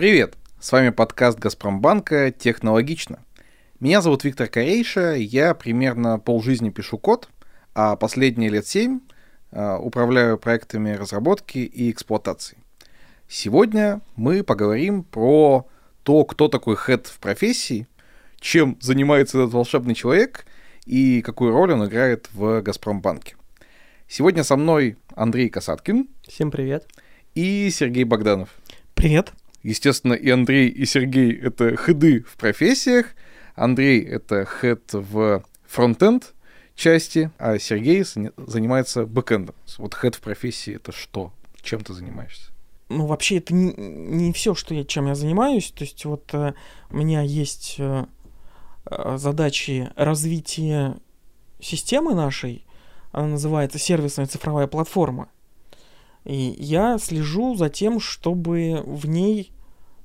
Привет! С вами подкаст Газпромбанка «Технологично». Меня зовут Виктор Корейша, я примерно полжизни пишу код, а последние лет семь э, управляю проектами разработки и эксплуатации. Сегодня мы поговорим про то, кто такой хед в профессии, чем занимается этот волшебный человек и какую роль он играет в Газпромбанке. Сегодня со мной Андрей Касаткин. Всем привет. И Сергей Богданов. Привет. Естественно, и Андрей, и Сергей — это хеды в профессиях. Андрей — это хед в фронтенд части, а Сергей занимается бэкэндом. Вот хед в профессии — это что? Чем ты занимаешься? Ну, вообще, это не, не все, что я, чем я занимаюсь. То есть вот э, у меня есть э, э задачи развития системы нашей, она называется сервисная цифровая платформа. И я слежу за тем, чтобы в ней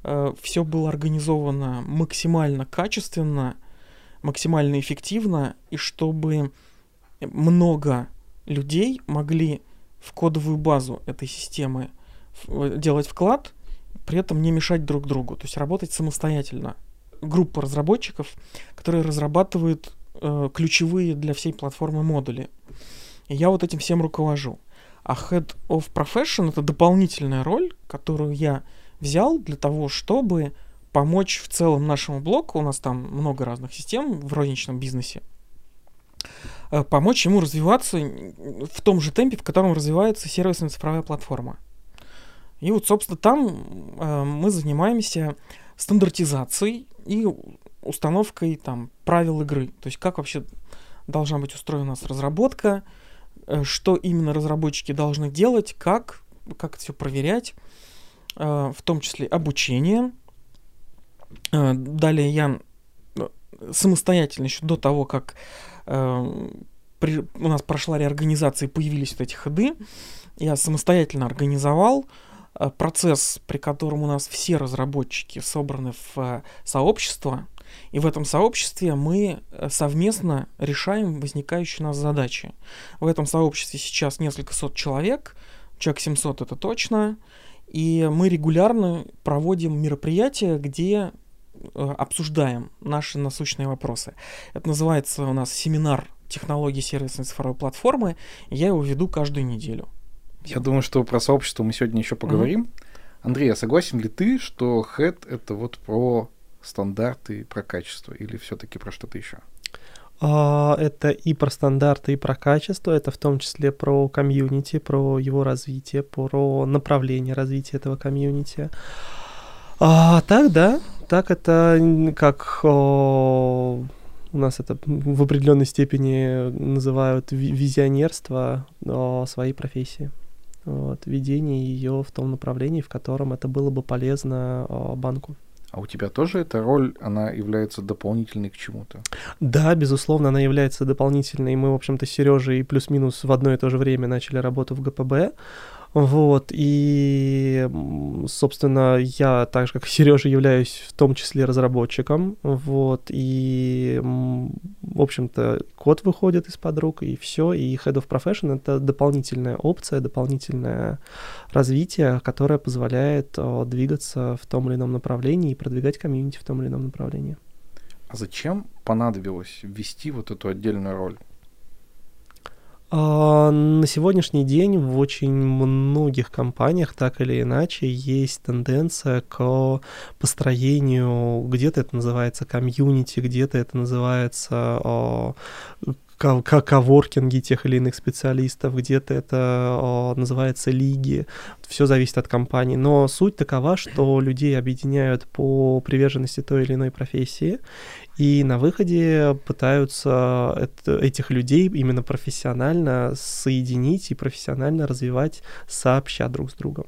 э, все было организовано максимально качественно, максимально эффективно, и чтобы много людей могли в кодовую базу этой системы делать вклад, при этом не мешать друг другу, то есть работать самостоятельно. Группа разработчиков, которые разрабатывают э, ключевые для всей платформы модули. И я вот этим всем руковожу. А Head of Profession — это дополнительная роль, которую я взял для того, чтобы помочь в целом нашему блоку, у нас там много разных систем в розничном бизнесе, э, помочь ему развиваться в том же темпе, в котором развивается сервисная цифровая платформа. И вот, собственно, там э, мы занимаемся стандартизацией и установкой там правил игры. То есть как вообще должна быть устроена у нас разработка, Э, что именно разработчики должны делать, как, как это все проверять, э, в том числе обучение. Э, далее я самостоятельно еще до того, как при, у нас прошла реорганизация и появились вот эти ходы, я самостоятельно организовал процесс, при котором у нас все разработчики собраны в сообщество, и в этом сообществе мы э, совместно решаем возникающие у нас задачи. В этом сообществе сейчас несколько сот человек, человек 700 это точно, и мы регулярно проводим мероприятия, где э, обсуждаем наши насущные вопросы. Это называется у нас семинар технологии сервисной цифровой платформы. Я его веду каждую неделю. Я думаю, что про сообщество мы сегодня еще поговорим. Mm-hmm. Андрей, а согласен ли ты, что HEAD это вот про стандарты, про качество, или все-таки про что-то еще? А, это и про стандарты, и про качество, это в том числе про комьюнити, про его развитие, про направление развития этого комьюнити. А, так, да, так это как о, у нас это в определенной степени называют визионерство о, своей профессии. Вот, ведение ее в том направлении, в котором это было бы полезно о, банку. А у тебя тоже эта роль, она является дополнительной к чему-то? Да, безусловно, она является дополнительной. Мы, в общем-то, с Сережей плюс-минус в одно и то же время начали работу в ГПБ. Вот, и, собственно, я, так же как и Сережа, являюсь в том числе разработчиком, вот, и, в общем-то, код выходит из-под рук, и все, и Head of Profession — это дополнительная опция, дополнительное развитие, которое позволяет о, двигаться в том или ином направлении и продвигать комьюнити в том или ином направлении. А зачем понадобилось ввести вот эту отдельную роль? А, на сегодняшний день в очень многих компаниях так или иначе есть тенденция к построению, где-то это называется комьюнити, где-то это называется а, коворкинги тех или иных специалистов, где-то это о, называется лиги, все зависит от компании, но суть такова, что людей объединяют по приверженности той или иной профессии, и на выходе пытаются это, этих людей именно профессионально соединить и профессионально развивать сообща друг с другом.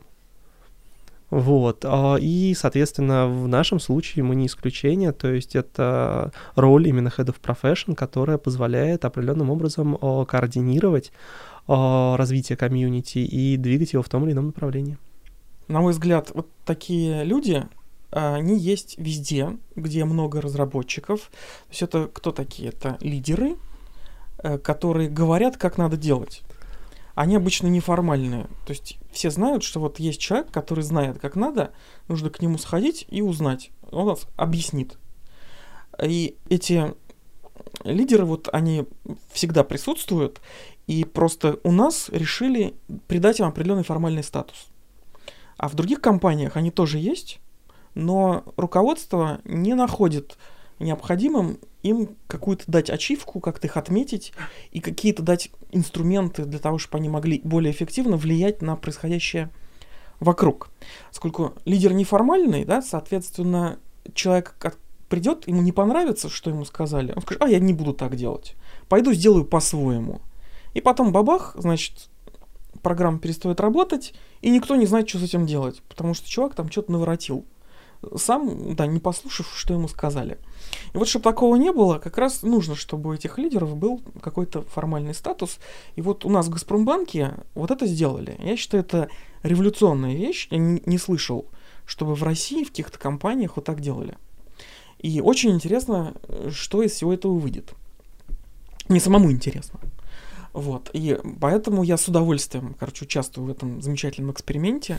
Вот. А, и, соответственно, в нашем случае мы не исключение, то есть это роль именно Head of Profession, которая позволяет определенным образом а, координировать а, развитие комьюнити и двигать его в том или ином направлении. На мой взгляд, вот такие люди, они есть везде, где много разработчиков. То есть это кто такие? Это лидеры, э, которые говорят, как надо делать. они обычно неформальные. То есть все знают, что вот есть человек, который знает, как надо, нужно к нему сходить и узнать. Он нас объяснит. И эти лидеры, вот они всегда присутствуют, и просто у нас решили придать им определенный формальный статус. А в других компаниях они тоже есть, но руководство не находит необходимым им какую-то дать ачивку, как-то их отметить и какие-то дать инструменты для того, чтобы они могли более эффективно влиять на происходящее вокруг. Поскольку лидер неформальный, да, соответственно, человек придет, ему не понравится, что ему сказали, он скажет, а я не буду так делать, пойду сделаю по-своему. И потом бабах, значит, программа перестает работать, и никто не знает, что с этим делать, потому что чувак там что-то наворотил сам, да, не послушав, что ему сказали. И вот, чтобы такого не было, как раз нужно, чтобы у этих лидеров был какой-то формальный статус. И вот у нас в Газпромбанке вот это сделали. Я считаю, это революционная вещь. Я не, слышал, чтобы в России в каких-то компаниях вот так делали. И очень интересно, что из всего этого выйдет. Мне самому интересно. Вот. И поэтому я с удовольствием, короче, участвую в этом замечательном эксперименте.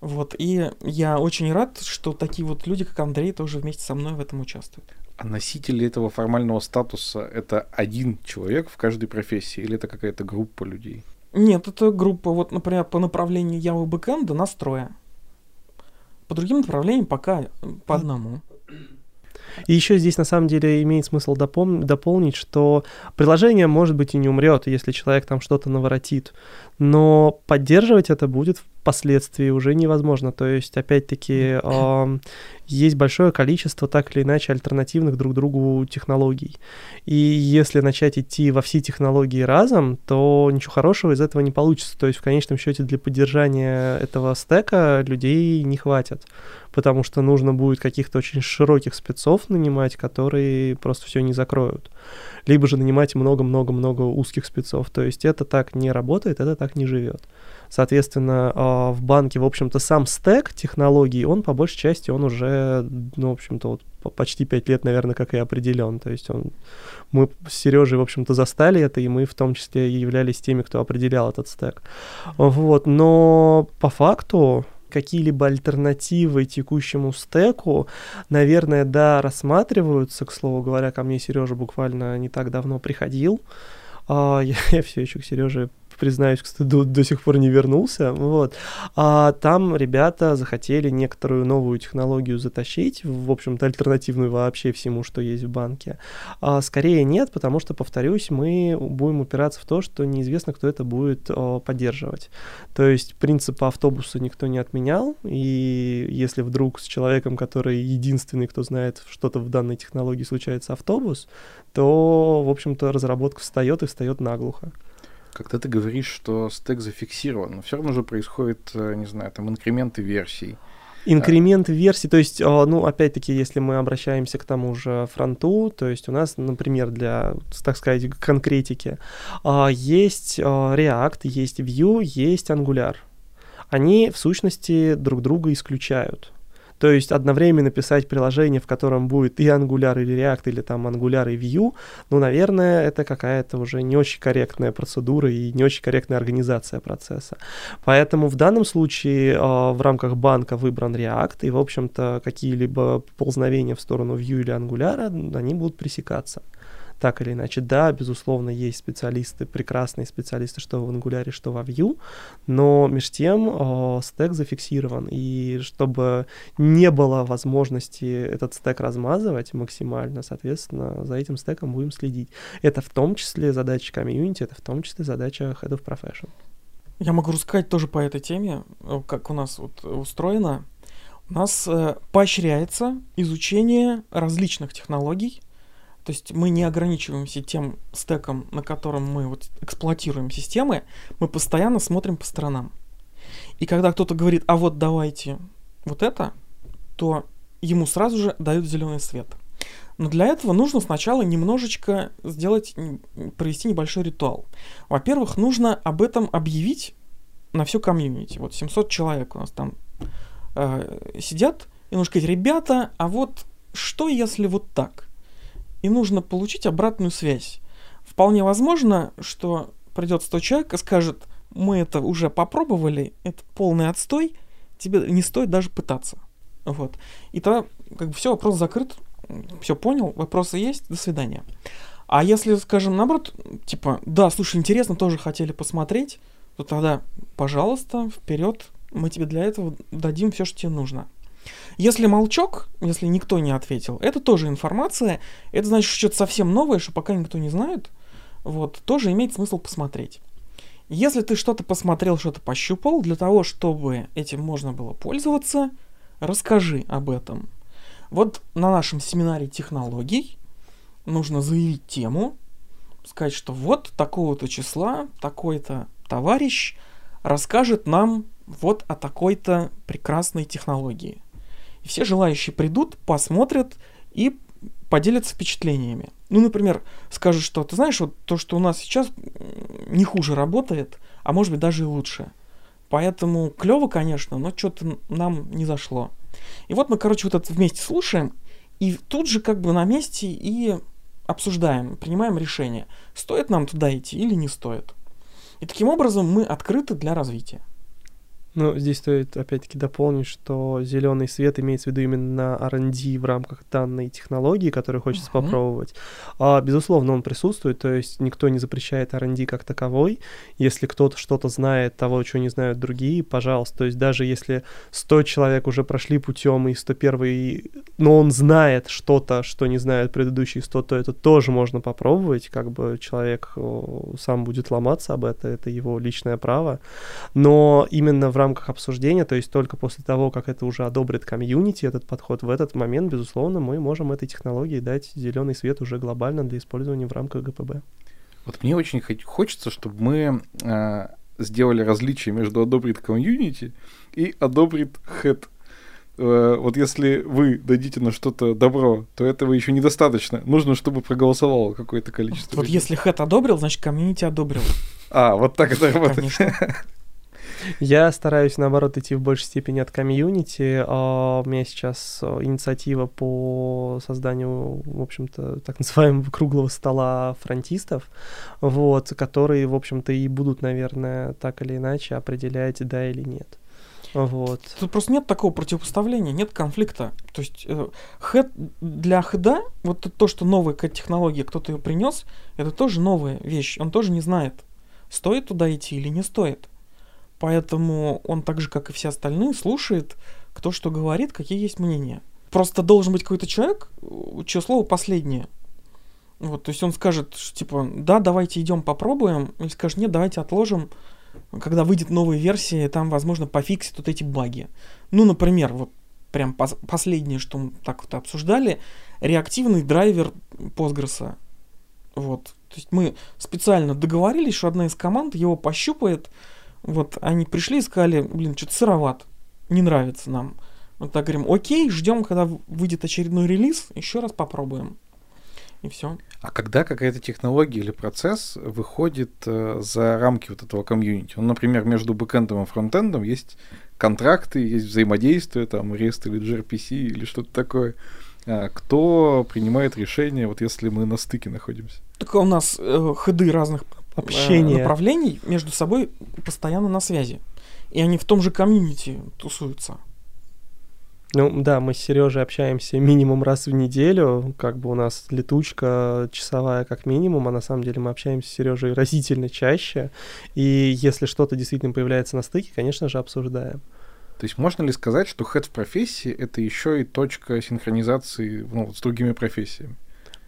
Вот, и я очень рад, что такие вот люди, как Андрей, тоже вместе со мной в этом участвуют. А носители этого формального статуса это один человек в каждой профессии или это какая-то группа людей? Нет, это группа, вот, например, по направлению Java бэкэнда настроя. По другим направлениям пока по одному. И еще здесь на самом деле имеет смысл допом- дополнить, что приложение может быть и не умрет, если человек там что-то наворотит, но поддерживать это будет впоследствии уже невозможно. То есть, опять-таки, э, есть большое количество так или иначе альтернативных друг другу технологий. И если начать идти во все технологии разом, то ничего хорошего из этого не получится. То есть, в конечном счете, для поддержания этого стека людей не хватит потому что нужно будет каких-то очень широких спецов нанимать, которые просто все не закроют. Либо же нанимать много-много-много узких спецов. То есть это так не работает, это так не живет. Соответственно, а, в банке, в общем-то, сам стек технологий, он по большей части, он уже, ну, в общем-то, вот почти пять лет, наверное, как и определен. То есть он, мы с Сережей, в общем-то, застали это, и мы в том числе являлись теми, кто определял этот стек. Вот, но по факту какие-либо альтернативы текущему стеку, наверное, да, рассматриваются. К слову говоря, ко мне Сережа буквально не так давно приходил. Uh, я, я все еще к Сереже признаюсь, кстати, до, до сих пор не вернулся. Вот. А там ребята захотели некоторую новую технологию затащить, в общем-то, альтернативную вообще всему, что есть в банке. А скорее нет, потому что, повторюсь, мы будем упираться в то, что неизвестно, кто это будет поддерживать. То есть принцип автобуса никто не отменял, и если вдруг с человеком, который единственный, кто знает, что-то в данной технологии случается автобус, то, в общем-то, разработка встает и встает наглухо когда ты говоришь, что стек зафиксирован, но все равно же происходит, э, не знаю, там инкременты версий. Инкремент версий, то есть, а, ну, опять-таки, если мы обращаемся к тому же фронту, то есть у нас, например, для, так сказать, конкретики, а, есть а, React, есть Vue, есть Angular. Они, в сущности, друг друга исключают. То есть одновременно писать приложение, в котором будет и Angular или React, или там Angular и Vue, ну, наверное, это какая-то уже не очень корректная процедура и не очень корректная организация процесса. Поэтому в данном случае э, в рамках банка выбран React, и, в общем-то, какие-либо ползновения в сторону Vue или Angular, они будут пресекаться так или иначе. Да, безусловно, есть специалисты, прекрасные специалисты, что в Angular, что во Vue, но между тем э, стек зафиксирован, и чтобы не было возможности этот стек размазывать максимально, соответственно, за этим стеком будем следить. Это в том числе задача комьюнити, это в том числе задача Head of Profession. Я могу рассказать тоже по этой теме, э, как у нас вот устроено. У нас э, поощряется изучение различных технологий, то есть мы не ограничиваемся тем стеком, на котором мы вот эксплуатируем системы, мы постоянно смотрим по сторонам. И когда кто-то говорит, а вот давайте вот это, то ему сразу же дают зеленый свет. Но для этого нужно сначала немножечко сделать, провести небольшой ритуал. Во-первых, нужно об этом объявить на всю комьюнити. Вот 700 человек у нас там э, сидят, и нужно сказать, ребята, а вот что если вот так? И нужно получить обратную связь. Вполне возможно, что придет 100 человек и скажет, мы это уже попробовали, это полный отстой, тебе не стоит даже пытаться. Вот. И тогда как бы все, вопрос закрыт, все понял, вопросы есть, до свидания. А если, скажем, наоборот, типа, да, слушай, интересно, тоже хотели посмотреть, то тогда, пожалуйста, вперед, мы тебе для этого дадим все, что тебе нужно. Если молчок, если никто не ответил, это тоже информация, это значит что-то совсем новое, что пока никто не знает, вот, тоже имеет смысл посмотреть. Если ты что-то посмотрел, что-то пощупал, для того, чтобы этим можно было пользоваться, расскажи об этом. Вот на нашем семинаре технологий нужно заявить тему, сказать, что вот такого-то числа такой-то товарищ расскажет нам вот о такой-то прекрасной технологии. И все желающие придут, посмотрят и поделятся впечатлениями. Ну, например, скажут, что ты знаешь, вот то, что у нас сейчас не хуже работает, а может быть даже и лучше. Поэтому клево, конечно, но что-то нам не зашло. И вот мы, короче, вот это вместе слушаем, и тут же как бы на месте и обсуждаем, принимаем решение, стоит нам туда идти или не стоит. И таким образом мы открыты для развития. Ну, здесь стоит опять-таки дополнить, что зеленый свет имеется в виду именно R&D в рамках данной технологии, которую хочется uh-huh. попробовать. А, безусловно, он присутствует, то есть никто не запрещает R&D как таковой. Если кто-то что-то знает того, чего не знают другие, пожалуйста. То есть даже если 100 человек уже прошли путем и 101, но он знает что-то, что не знают предыдущие 100, то это тоже можно попробовать. Как бы человек сам будет ломаться об это, это его личное право. Но именно в рамках рамках обсуждения, то есть только после того, как это уже одобрит комьюнити, этот подход, в этот момент, безусловно, мы можем этой технологии дать зеленый свет уже глобально для использования в рамках ГПБ. Вот мне очень хочется, чтобы мы э, сделали различие между одобрит комьюнити и одобрит Head. Э, вот если вы дадите на что-то добро, то этого еще недостаточно. Нужно, чтобы проголосовало какое-то количество. Вот людей. если Head одобрил, значит комьюнити одобрил. А, вот так это работает. Я стараюсь, наоборот, идти в большей степени от комьюнити. А, у меня сейчас а, инициатива по созданию, в общем-то, так называемого круглого стола фронтистов, вот, которые, в общем-то, и будут, наверное, так или иначе определять, да или нет. Вот. Тут просто нет такого противопоставления, нет конфликта. То есть э, хэд для хеда, вот то, что новая технология, кто-то ее принес, это тоже новая вещь. Он тоже не знает, стоит туда идти или не стоит. Поэтому он так же, как и все остальные, слушает, кто что говорит, какие есть мнения. Просто должен быть какой-то человек, чье слово последнее. Вот, то есть он скажет, что, типа, да, давайте идем попробуем, или скажет, нет, давайте отложим, когда выйдет новая версия, там, возможно, пофиксит вот эти баги. Ну, например, вот прям пос- последнее, что мы так вот обсуждали, реактивный драйвер Postgres. Вот. То есть мы специально договорились, что одна из команд его пощупает, вот они пришли и сказали, блин, что-то сыроват, не нравится нам. Вот так говорим, окей, ждем, когда выйдет очередной релиз, еще раз попробуем. И все. А когда какая-то технология или процесс выходит э, за рамки вот этого комьюнити? Ну, например, между бэкэндом и фронтендом есть контракты, есть взаимодействие, там, REST или gRPC или что-то такое. А кто принимает решение, вот если мы на стыке находимся? Так у нас э, ходы разных общение. направлений между собой постоянно на связи. И они в том же комьюнити тусуются. Ну да, мы с Сережей общаемся минимум раз в неделю, как бы у нас летучка часовая как минимум, а на самом деле мы общаемся с Сережей разительно чаще, и если что-то действительно появляется на стыке, конечно же, обсуждаем. То есть можно ли сказать, что хед в профессии это еще и точка синхронизации ну, с другими профессиями?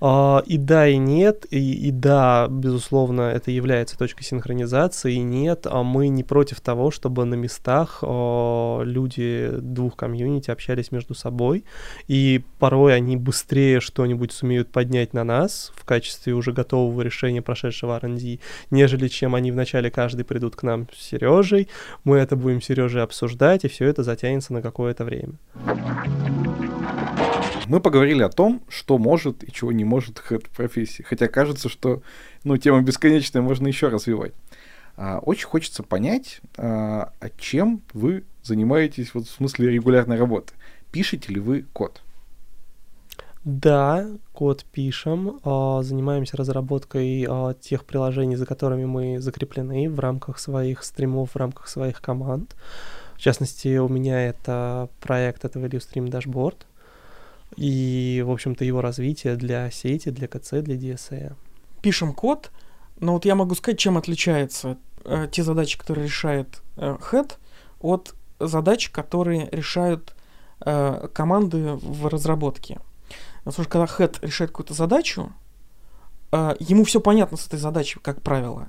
Uh, и да, и нет, и, и да, безусловно, это является точкой синхронизации, и нет, а мы не против того, чтобы на местах uh, люди двух комьюнити общались между собой, и порой они быстрее что-нибудь сумеют поднять на нас в качестве уже готового решения прошедшего R&D, нежели чем они вначале каждый придут к нам с Сережей, мы это будем с Сережей обсуждать, и все это затянется на какое-то время. Мы поговорили о том, что может и чего не может хэт профессии. Хотя кажется, что ну, тема бесконечная, можно еще развивать. А, очень хочется понять, а, а чем вы занимаетесь вот в смысле регулярной работы. Пишете ли вы код? Да, код пишем, а, занимаемся разработкой а, тех приложений, за которыми мы закреплены в рамках своих стримов, в рамках своих команд. В частности, у меня это проект, это Value Stream Dashboard, и, в общем-то, его развитие для сети, для КЦ, для DSA. Пишем код, но вот я могу сказать, чем отличаются э, те задачи, которые решает э, Head, от задач, которые решают э, команды в разработке. Потому что когда Head решает какую-то задачу, э, ему все понятно с этой задачей, как правило.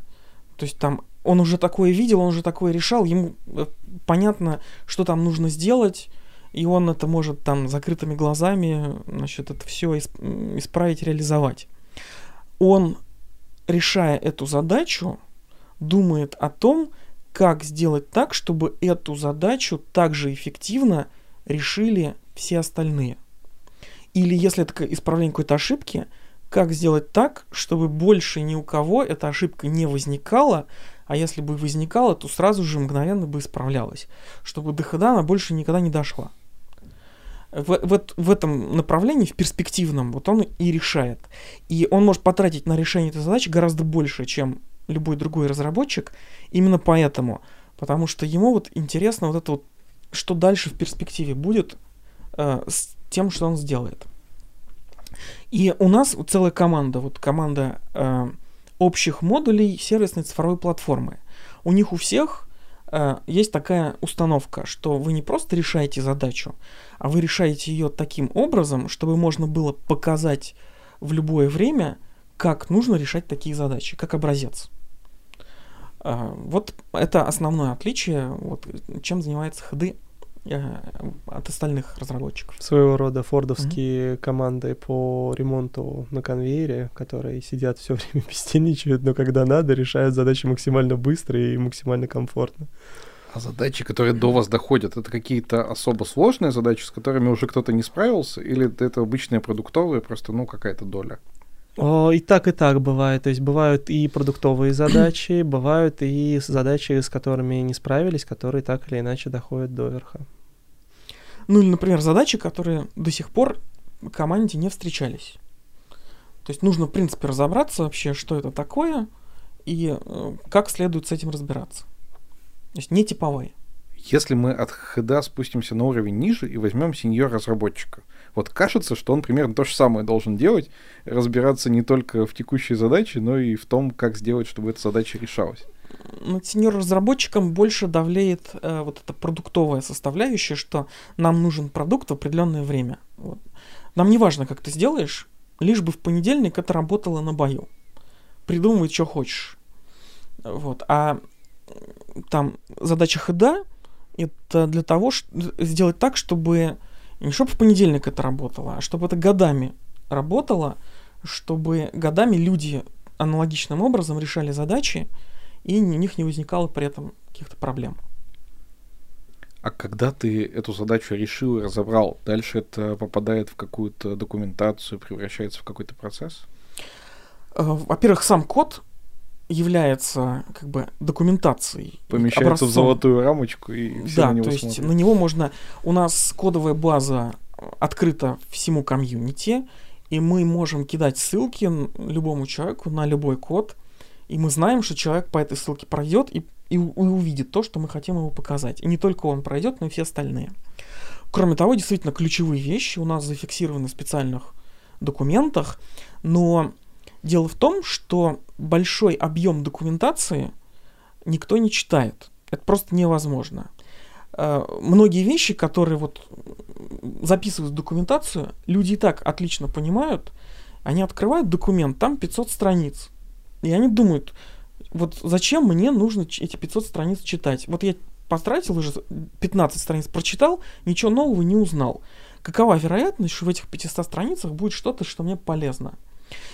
То есть там он уже такое видел, он уже такое решал, ему э, понятно, что там нужно сделать, и он это может там закрытыми глазами, значит, это все исправить, реализовать. Он, решая эту задачу, думает о том, как сделать так, чтобы эту задачу также эффективно решили все остальные. Или если это исправление какой-то ошибки, как сделать так, чтобы больше ни у кого эта ошибка не возникала, а если бы возникала, то сразу же мгновенно бы исправлялась, чтобы до хода она больше никогда не дошла. В, в, в этом направлении, в перспективном, вот он и решает. И он может потратить на решение этой задачи гораздо больше, чем любой другой разработчик, именно поэтому. Потому что ему вот интересно вот это вот, что дальше в перспективе будет э, с тем, что он сделает. И у нас целая команда, вот команда э, общих модулей сервисной цифровой платформы. У них у всех есть такая установка, что вы не просто решаете задачу, а вы решаете ее таким образом, чтобы можно было показать в любое время, как нужно решать такие задачи, как образец. Э, вот это основное отличие, вот, чем занимается ходы Э, от остальных разработчиков. Своего рода фордовские mm-hmm. команды по ремонту на конвейере, которые сидят все время бездельничают, но когда надо, решают задачи максимально быстро и максимально комфортно. А задачи, которые до вас доходят, это какие-то особо сложные задачи, с которыми уже кто-то не справился, или это обычные продуктовые, просто, ну, какая-то доля? О, и так, и так бывает. То есть бывают и продуктовые задачи, бывают и задачи, с которыми не справились, которые так или иначе доходят до верха. Ну или, например, задачи, которые до сих пор команде не встречались. То есть нужно, в принципе, разобраться вообще, что это такое и э, как следует с этим разбираться. То есть не типовые. Если мы от хеда спустимся на уровень ниже и возьмем сеньор разработчика, вот кажется, что он примерно то же самое должен делать, разбираться не только в текущей задаче, но и в том, как сделать, чтобы эта задача решалась. Над сеньор-разработчиком больше давлеет э, вот эта продуктовая составляющая, что нам нужен продукт в определенное время. Вот. Нам не важно, как ты сделаешь, лишь бы в понедельник это работало на бою. Придумывай, что хочешь. Вот. А там задача хода это для того, чтобы сделать так, чтобы не чтобы в понедельник это работало, а чтобы это годами работало, чтобы годами люди аналогичным образом решали задачи, и у них не возникало при этом каких-то проблем. А когда ты эту задачу решил и разобрал, дальше это попадает в какую-то документацию, превращается в какой-то процесс? Э, во-первых, сам код является как бы документацией. Помещается образцом. в золотую рамочку и все Да, на него то есть на него можно... У нас кодовая база открыта всему комьюнити, и мы можем кидать ссылки любому человеку на любой код, и мы знаем, что человек по этой ссылке пройдет и, и, и увидит то, что мы хотим ему показать. И не только он пройдет, но и все остальные. Кроме того, действительно, ключевые вещи у нас зафиксированы в специальных документах, но дело в том, что большой объем документации никто не читает. Это просто невозможно. Э, многие вещи, которые вот записывают в документацию, люди и так отлично понимают, они открывают документ, там 500 страниц. И они думают, вот зачем мне нужно эти 500 страниц читать? Вот я потратил уже 15 страниц, прочитал, ничего нового не узнал. Какова вероятность, что в этих 500 страницах будет что-то, что мне полезно?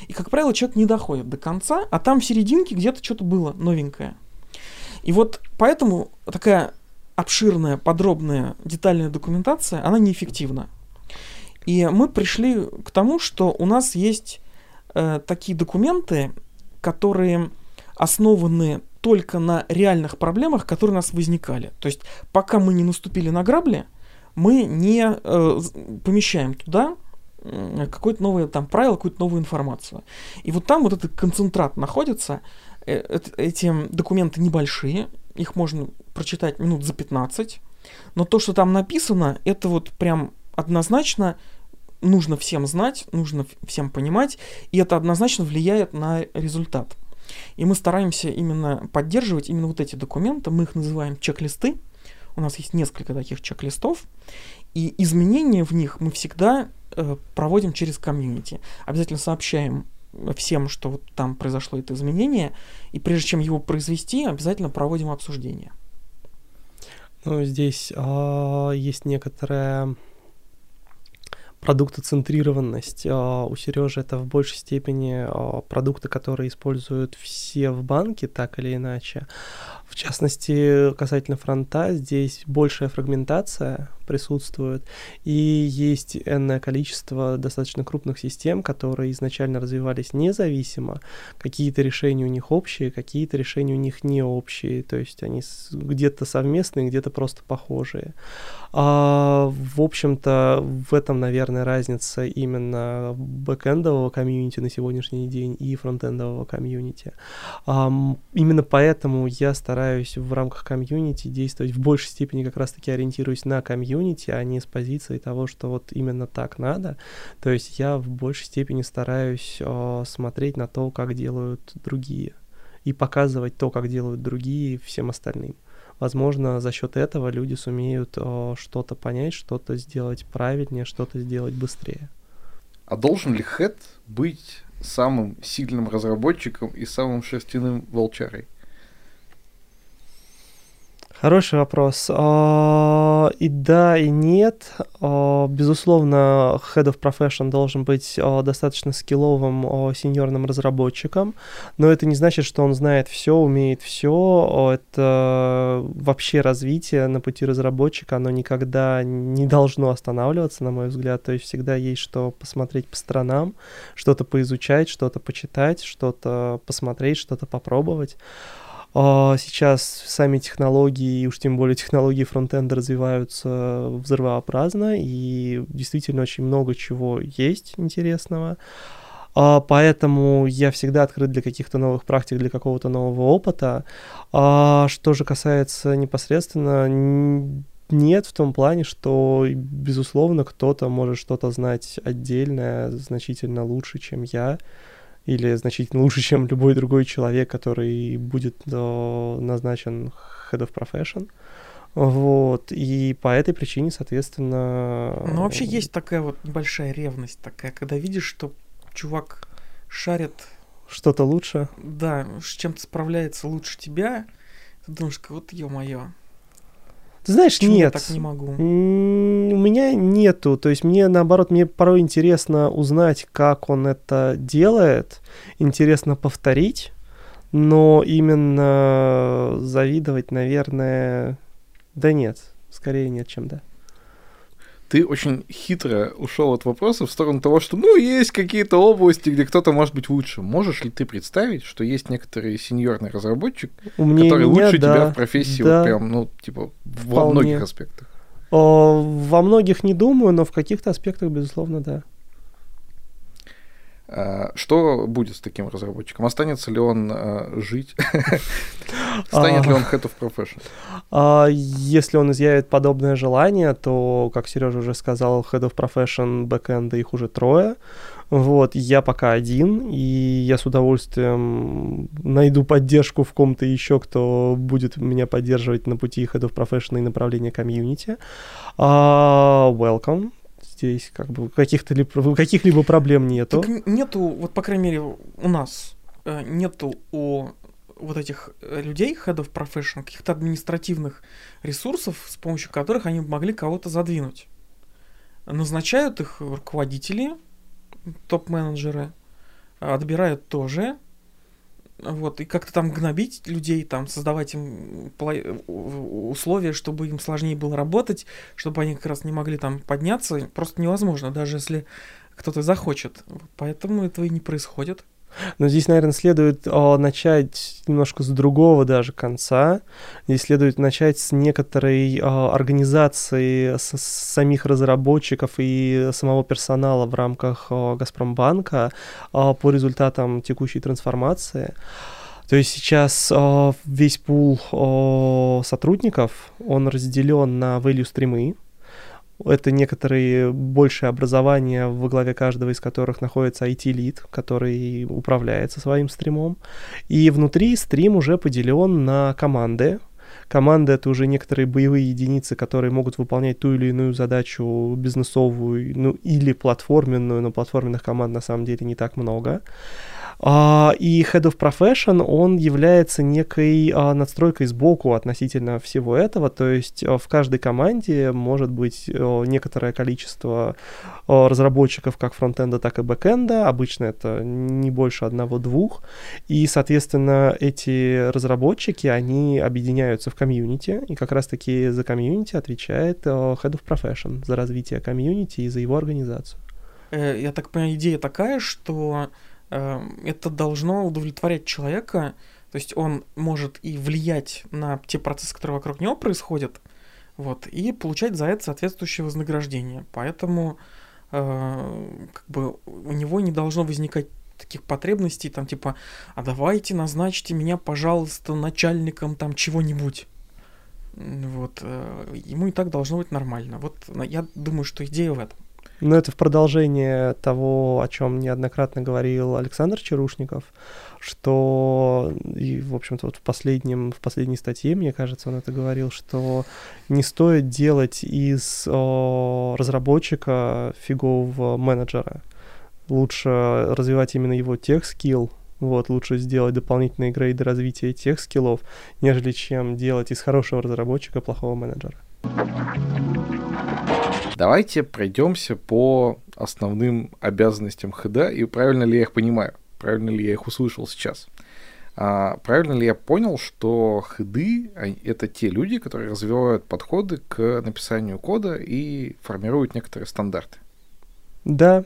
И, как правило, человек не доходит до конца, а там в серединке где-то что-то было новенькое. И вот поэтому такая обширная, подробная, детальная документация, она неэффективна. И мы пришли к тому, что у нас есть э, такие документы, которые основаны только на реальных проблемах, которые у нас возникали. То есть пока мы не наступили на грабли, мы не э, помещаем туда какое-то новое там правило, какую-то новую информацию. И вот там вот этот концентрат находится, э, эти документы небольшие, их можно прочитать минут за 15, но то, что там написано, это вот прям однозначно нужно всем знать, нужно всем понимать, и это однозначно влияет на результат. И мы стараемся именно поддерживать именно вот эти документы, мы их называем чек-листы, у нас есть несколько таких чек-листов, и изменения в них мы всегда э, проводим через комьюнити. Обязательно сообщаем всем, что вот там произошло это изменение, и прежде чем его произвести, обязательно проводим обсуждение. Ну, здесь а, есть некоторая продуктоцентрированность. А, у Сережи это в большей степени а, продукты, которые используют все в банке, так или иначе. В частности, касательно фронта, здесь большая фрагментация присутствует, и есть энное количество достаточно крупных систем, которые изначально развивались независимо. Какие-то решения у них общие, какие-то решения у них не общие, то есть они где-то совместные, где-то просто похожие. А, в общем-то, в этом, наверное, разница именно бэкэндового комьюнити на сегодняшний день и фронтендового комьюнити. А, именно поэтому я стараюсь в рамках комьюнити действовать в большей степени как раз-таки ориентируюсь на комьюнити, а не с позиции того, что вот именно так надо. То есть я в большей степени стараюсь э, смотреть на то, как делают другие и показывать то, как делают другие всем остальным возможно, за счет этого люди сумеют о, что-то понять, что-то сделать правильнее, что-то сделать быстрее. А должен ли хэт быть самым сильным разработчиком и самым шерстяным волчарой? Хороший вопрос. А, и да, и нет. А, безусловно, Head of Profession должен быть а, достаточно скилловым сеньорным разработчиком, но это не значит, что он знает все, умеет все. Это вообще развитие на пути разработчика, оно никогда не должно останавливаться, на мой взгляд. То есть всегда есть что посмотреть по сторонам, что-то поизучать, что-то почитать, что-то посмотреть, что-то попробовать. А, сейчас сами технологии, и уж тем более технологии фронтенда развиваются взрывообразно, и действительно очень много чего есть интересного. А, поэтому я всегда открыт для каких-то новых практик, для какого-то нового опыта. А что же касается непосредственно нет в том плане, что, безусловно, кто-то может что-то знать отдельное, значительно лучше, чем я или значительно лучше, чем любой другой человек, который будет э, назначен Head of Profession. Вот, и по этой причине, соответственно... Ну, вообще есть такая вот небольшая ревность такая, когда видишь, что чувак шарит... Что-то лучше? Да, с чем-то справляется лучше тебя, ты думаешь, вот ё-моё, ты знаешь, Почему нет. Я так не могу. У меня нету. То есть мне, наоборот, мне порой интересно узнать, как он это делает. Интересно повторить. Но именно завидовать, наверное, да нет. Скорее нет, чем да ты очень хитро ушел от вопроса в сторону того, что, ну, есть какие-то области, где кто-то может быть лучше. Можешь ли ты представить, что есть некоторый сеньорный разработчик, Умнее который меня, лучше да, тебя в профессии, да, вот прям, ну, типа, вполне. во многих аспектах? Во многих не думаю, но в каких-то аспектах, безусловно, да. А, что будет с таким разработчиком? Останется ли он uh, жить? Станет ли он Head of Profession? А, если он изъявит подобное желание, то, как Сережа уже сказал, Head of Profession бэкэнда их уже трое. Вот, я пока один, и я с удовольствием найду поддержку в ком-то еще, кто будет меня поддерживать на пути Head of Profession и направления комьюнити. Uh, welcome здесь как бы каких-то ли, каких-либо проблем нету. Так нету, вот по крайней мере у нас э, нету у вот этих э, людей, of profession, каких-то административных ресурсов, с помощью которых они могли кого-то задвинуть. Назначают их руководители, топ-менеджеры, отбирают тоже, вот, и как-то там гнобить людей, там, создавать им условия, чтобы им сложнее было работать, чтобы они как раз не могли там подняться, просто невозможно, даже если кто-то захочет. Поэтому этого и не происходит. Но здесь, наверное, следует о, начать немножко с другого даже конца. Здесь следует начать с некоторой о, организации с, с самих разработчиков и самого персонала в рамках о, Газпромбанка о, по результатам текущей трансформации. То есть сейчас о, весь пул о, сотрудников, он разделен на value стримы, это некоторые большее образование, во главе каждого из которых находится IT-лид, который управляется своим стримом. И внутри стрим уже поделен на команды. Команды — это уже некоторые боевые единицы, которые могут выполнять ту или иную задачу бизнесовую, ну или платформенную, но платформенных команд на самом деле не так много. А, и Head of Profession, он является некой а, надстройкой сбоку относительно всего этого, то есть а, в каждой команде может быть некоторое количество разработчиков как фронтенда, так и бэкенда, обычно это не больше одного-двух, и, соответственно, эти разработчики, они объединяются в комьюнити, и как раз-таки за комьюнити отвечает Head of Profession, за развитие комьюнити и за его организацию. Э, я так понимаю, идея такая, что это должно удовлетворять человека, то есть он может и влиять на те процессы, которые вокруг него происходят, вот, и получать за это соответствующее вознаграждение. Поэтому э, как бы у него не должно возникать таких потребностей, там типа, а давайте назначьте меня, пожалуйста, начальником там чего-нибудь. Вот, э, ему и так должно быть нормально. Вот я думаю, что идея в этом. Но это в продолжение того, о чем неоднократно говорил Александр Чарушников, что, и, в общем-то, вот в, последнем, в последней статье, мне кажется, он это говорил, что не стоит делать из о, разработчика фигового менеджера. Лучше развивать именно его тех-скилл, вот, лучше сделать дополнительные грейды развития тех скиллов, нежели чем делать из хорошего разработчика плохого менеджера. Давайте пройдемся по основным обязанностям ХД и правильно ли я их понимаю, правильно ли я их услышал сейчас. А, правильно ли я понял, что хеды — это те люди, которые развивают подходы к написанию кода и формируют некоторые стандарты? Да.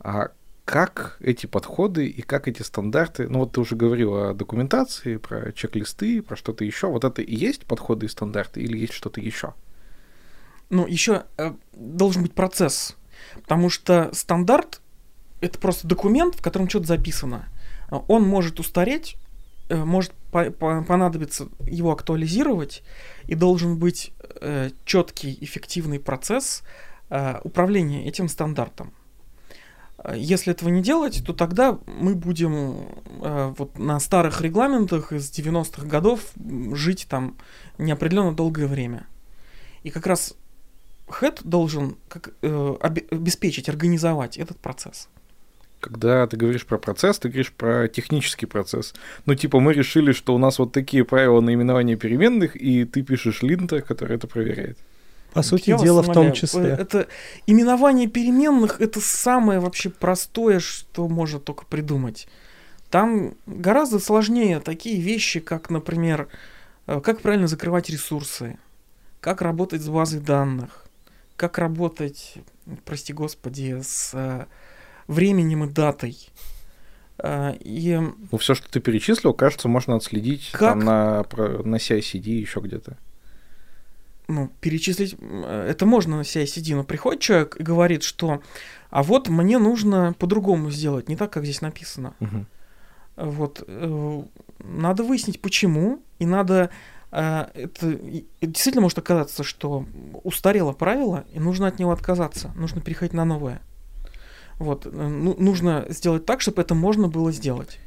А как эти подходы и как эти стандарты, ну вот ты уже говорил о документации, про чек-листы, про что-то еще, вот это и есть подходы и стандарты или есть что-то еще? Ну, еще э, должен быть процесс. Потому что стандарт это просто документ, в котором что-то записано. Он может устареть, э, может по по понадобиться его актуализировать, и должен быть э, четкий, эффективный процесс э, управления этим стандартом. Если этого не делать, то тогда мы будем э, вот на старых регламентах из 90-х годов жить там неопределенно долгое время. И как раз Head должен как, э, обеспечить, организовать этот процесс. Когда ты говоришь про процесс, ты говоришь про технический процесс. Ну, типа, мы решили, что у нас вот такие правила наименования переменных, и ты пишешь линта, который это проверяет. По сути Я дела в том числе. Это именование переменных это самое вообще простое, что можно только придумать. Там гораздо сложнее такие вещи, как, например, э, как правильно закрывать ресурсы, как работать с базой данных, как работать, прости господи, с э, временем и датой. Э, и... Ну, все, что ты перечислил, кажется, можно отследить как... там на, на CICD еще где-то. Ну, перечислить, э, это можно на CICD, но приходит человек и говорит, что а вот мне нужно по-другому сделать, не так, как здесь написано. Угу. Вот, надо выяснить, почему, и надо это действительно может оказаться, что устарело правило, и нужно от него отказаться, нужно переходить на новое. Вот, э, ну, нужно сделать так, чтобы это можно было сделать.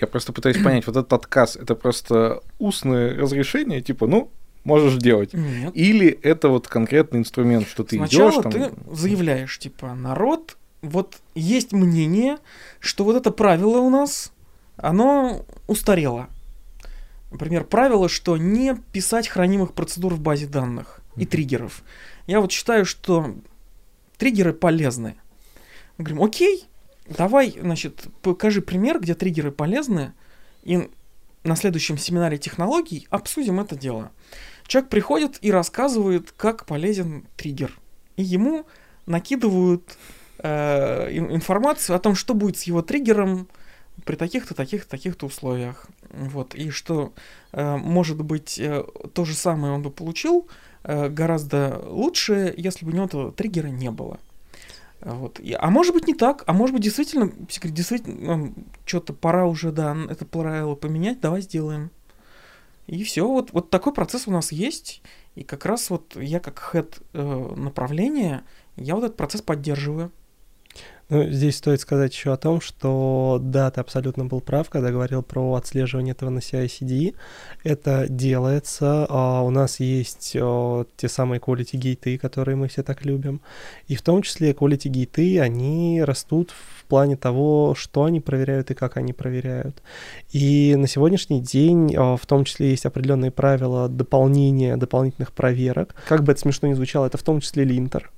Я просто пытаюсь понять, вот этот отказ, это просто устное разрешение, типа, ну, можешь делать. Нет. Или это вот конкретный инструмент, что ты Сначала идешь там... ты заявляешь, типа, народ, вот есть мнение, что вот это правило у нас, оно устарело. Например, правило, что не писать хранимых процедур в базе данных и триггеров. Я вот считаю, что триггеры полезны. Мы говорим, окей, давай, значит, покажи пример, где триггеры полезны, и на следующем семинаре технологий обсудим это дело. Человек приходит и рассказывает, как полезен триггер. И ему накидывают э, информацию о том, что будет с его триггером при таких-то, таких-то, таких-то условиях. Вот. И что, э, может быть, э, то же самое он бы получил э, гораздо лучше, если бы у него этого триггера не было. Вот. И, а может быть не так, а может быть действительно, действительно что-то пора уже, да, это правило поменять, давай сделаем. И все, вот, вот такой процесс у нас есть, и как раз вот я как хед э, направления, я вот этот процесс поддерживаю. Ну, здесь стоит сказать еще о том, что да, ты абсолютно был прав, когда говорил про отслеживание этого на CI-CD. Это делается. А у нас есть а, те самые quality гейты, которые мы все так любим. И в том числе quality гейты, они растут в плане того, что они проверяют и как они проверяют. И на сегодняшний день а, в том числе есть определенные правила дополнения, дополнительных проверок. Как бы это смешно ни звучало, это в том числе линтер.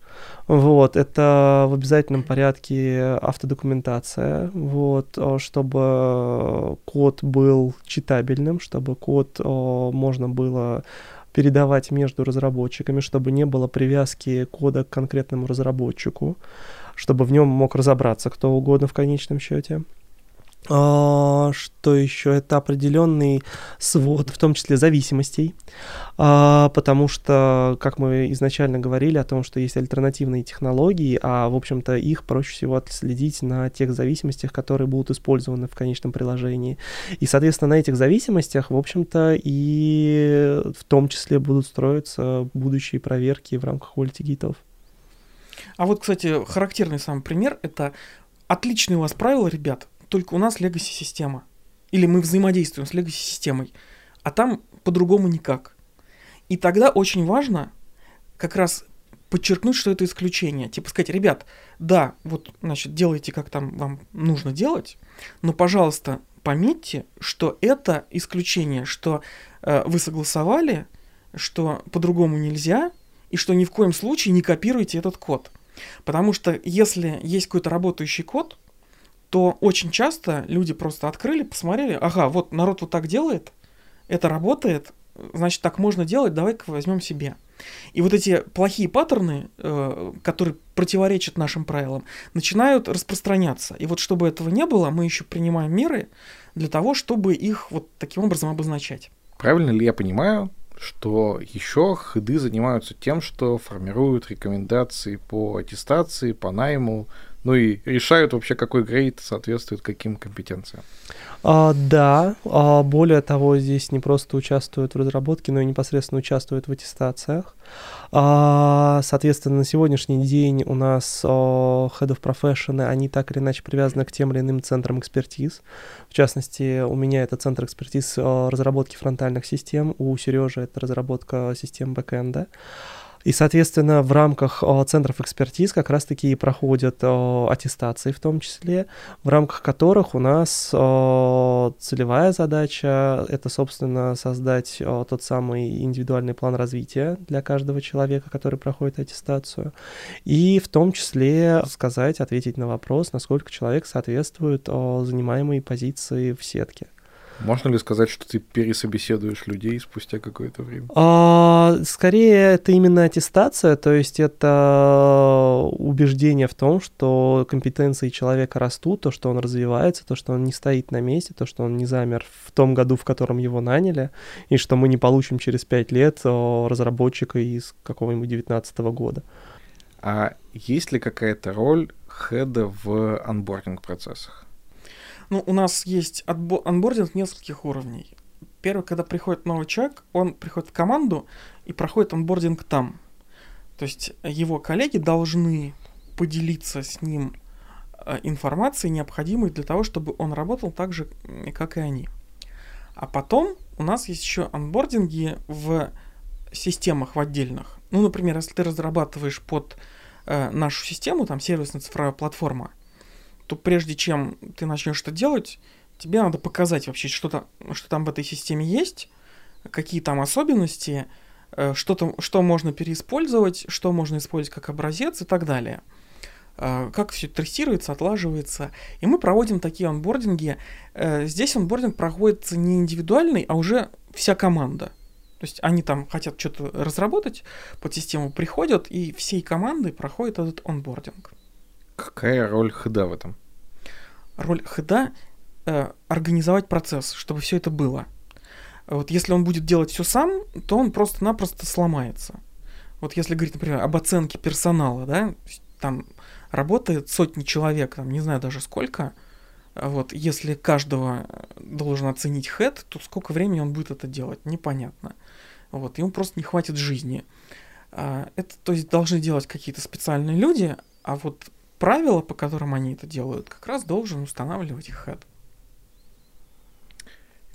Вот, это в обязательном порядке автодокументация, вот, чтобы код был читабельным, чтобы код можно было передавать между разработчиками, чтобы не было привязки кода к конкретному разработчику, чтобы в нем мог разобраться кто угодно в конечном счете. А, что еще? Это определенный свод, в том числе зависимостей, а, потому что, как мы изначально говорили о том, что есть альтернативные технологии, а, в общем-то, их проще всего отследить на тех зависимостях, которые будут использованы в конечном приложении. И, соответственно, на этих зависимостях, в общем-то, и в том числе будут строиться будущие проверки в рамках quality. А вот, кстати, характерный сам пример — это отличные у вас правила, ребят, только у нас legacy система. Или мы взаимодействуем с legacy системой, а там по-другому никак. И тогда очень важно как раз подчеркнуть, что это исключение. Типа сказать, ребят, да, вот, значит, делайте, как там вам нужно делать, но, пожалуйста, пометьте, что это исключение, что э, вы согласовали, что по-другому нельзя, и что ни в коем случае не копируйте этот код. Потому что если есть какой-то работающий код, то очень часто люди просто открыли, посмотрели, ага, вот народ вот так делает, это работает, значит, так можно делать, давай-ка возьмем себе. И вот эти плохие паттерны, э, которые противоречат нашим правилам, начинают распространяться. И вот чтобы этого не было, мы еще принимаем меры для того, чтобы их вот таким образом обозначать. Правильно ли я понимаю, что еще хеды занимаются тем, что формируют рекомендации по аттестации, по найму, ну и решают вообще, какой грейд соответствует каким компетенциям. А, да, а, более того, здесь не просто участвуют в разработке, но и непосредственно участвуют в аттестациях. А, соответственно, на сегодняшний день у нас а, Head of Profession, они так или иначе привязаны к тем или иным центрам экспертиз. В частности, у меня это центр экспертиз а, разработки фронтальных систем, у Сережи это разработка систем бэкэнда. И, соответственно, в рамках о, центров экспертиз как раз-таки и проходят о, аттестации в том числе, в рамках которых у нас о, целевая задача — это, собственно, создать тот самый индивидуальный план развития для каждого человека, который проходит аттестацию, и в том числе сказать, ответить на вопрос, насколько человек соответствует занимаемой позиции в сетке. Можно ли сказать, что ты пересобеседуешь людей спустя какое-то время? А, скорее, это именно аттестация, то есть это убеждение в том, что компетенции человека растут, то, что он развивается, то, что он не стоит на месте, то, что он не замер в том году, в котором его наняли, и что мы не получим через пять лет разработчика из какого-нибудь 19 года. А есть ли какая-то роль хеда в анбординг процессах? Ну, у нас есть отбо- анбординг нескольких уровней. Первый, когда приходит новый человек, он приходит в команду и проходит анбординг там. То есть его коллеги должны поделиться с ним э, информацией, необходимой для того, чтобы он работал так же, как и они. А потом у нас есть еще анбординги в системах в отдельных. Ну, например, если ты разрабатываешь под э, нашу систему, там сервисная цифровая платформа, то прежде чем ты начнешь это делать, тебе надо показать вообще, что, то что там в этой системе есть, какие там особенности, э, что, там, что можно переиспользовать, что можно использовать как образец и так далее. Э, как все тестируется, отлаживается. И мы проводим такие онбординги. Э, здесь онбординг проходит не индивидуальный, а уже вся команда. То есть они там хотят что-то разработать, под систему приходят, и всей командой проходит этот онбординг. Какая роль хеда в этом? Роль хеда э, организовать процесс, чтобы все это было. Вот если он будет делать все сам, то он просто-напросто сломается. Вот если говорить, например, об оценке персонала, да, там работает сотни человек, там не знаю даже сколько, вот, если каждого должен оценить хед, то сколько времени он будет это делать, непонятно. Вот, ему просто не хватит жизни. А, это, то есть, должны делать какие-то специальные люди, а вот правила, по которым они это делают, как раз должен устанавливать их хед.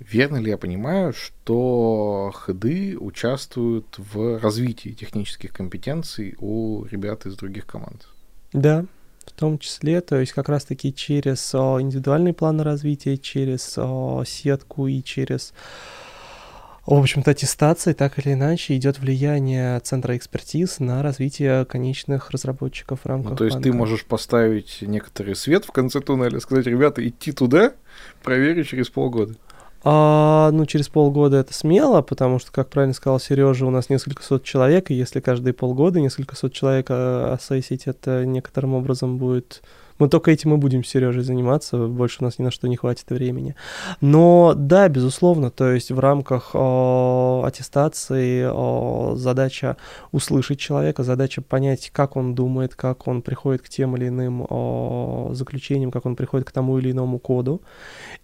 Верно ли я понимаю, что хеды участвуют в развитии технических компетенций у ребят из других команд? Да, в том числе, то есть как раз-таки через о, индивидуальные планы развития, через о, сетку и через, в общем-то, аттестации, так или иначе, идет влияние центра экспертиз на развитие конечных разработчиков в рамках ну, То есть банка. ты можешь поставить некоторый свет в конце туннеля, сказать, ребята, идти туда, проверю через полгода. А, ну, через полгода это смело, потому что, как правильно сказал Сережа, у нас несколько сот человек, и если каждые полгода несколько сот человек а, ассессить, это некоторым образом будет мы только этим и будем с Сережей заниматься, больше у нас ни на что не хватит времени. Но да, безусловно, то есть в рамках о, аттестации о, задача услышать человека, задача понять, как он думает, как он приходит к тем или иным о, заключениям, как он приходит к тому или иному коду.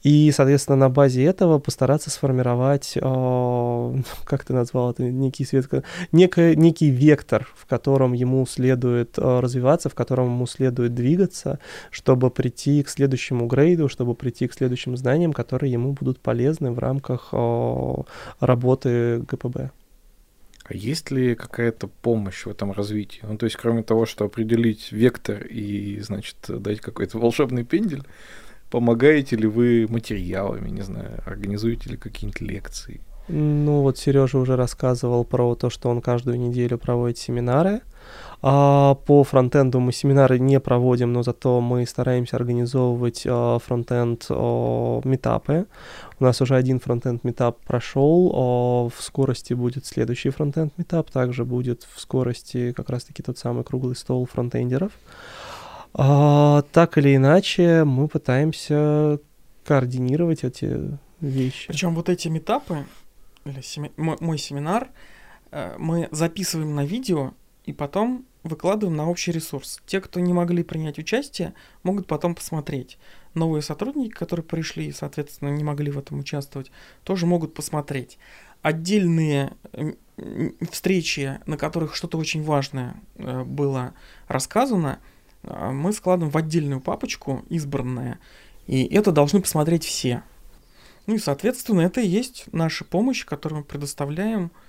И, соответственно, на базе этого постараться сформировать, о, как ты назвал это, некий свет, некий, некий вектор, в котором ему следует развиваться, в котором ему следует двигаться, чтобы прийти к следующему грейду, чтобы прийти к следующим знаниям, которые ему будут полезны в рамках о, работы ГПБ. А есть ли какая-то помощь в этом развитии? Ну, то есть, кроме того, что определить вектор и, значит, дать какой-то волшебный пендель, помогаете ли вы материалами, не знаю, организуете ли какие-нибудь лекции? Ну, вот Сережа уже рассказывал про то, что он каждую неделю проводит семинары. А по фронтенду мы семинары не проводим, но зато мы стараемся организовывать а, фронтенд а, метапы. У нас уже один фронтенд метап прошел, а, в скорости будет следующий фронтенд метап, также будет в скорости как раз-таки тот самый круглый стол фронтендеров. Так или иначе, мы пытаемся координировать эти вещи. Причем вот эти метапы, или семи... мой, мой семинар, э, мы записываем на видео и потом выкладываем на общий ресурс. Те, кто не могли принять участие, могут потом посмотреть. Новые сотрудники, которые пришли и, соответственно, не могли в этом участвовать, тоже могут посмотреть. Отдельные встречи, на которых что-то очень важное э, было рассказано, э, мы складываем в отдельную папочку, избранное, и это должны посмотреть все. Ну и, соответственно, это и есть наша помощь, которую мы предоставляем Э,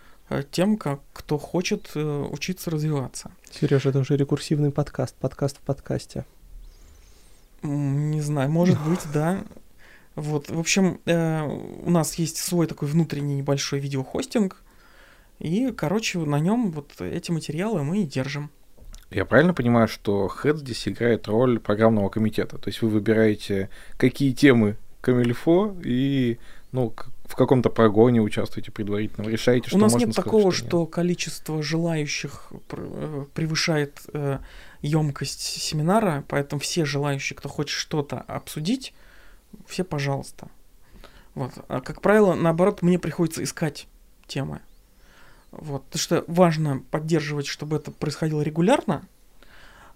тем, как, кто хочет э, учиться развиваться. Сережа, это уже рекурсивный подкаст, подкаст в подкасте. Не знаю, может быть, да. Вот, в общем, э, у нас есть свой такой внутренний небольшой видеохостинг, и, короче, на нем вот эти материалы мы и держим. Я правильно понимаю, что Head здесь играет роль программного комитета? То есть вы выбираете, какие темы Камильфо и ну, в каком-то прогоне участвуете предварительно, решаете, что У нас можно нет сказать, такого, что, что количество желающих э, превышает э, емкость семинара, поэтому все желающие, кто хочет что-то обсудить, все пожалуйста. Вот. А как правило, наоборот, мне приходится искать темы. Вот. Потому что важно поддерживать, чтобы это происходило регулярно,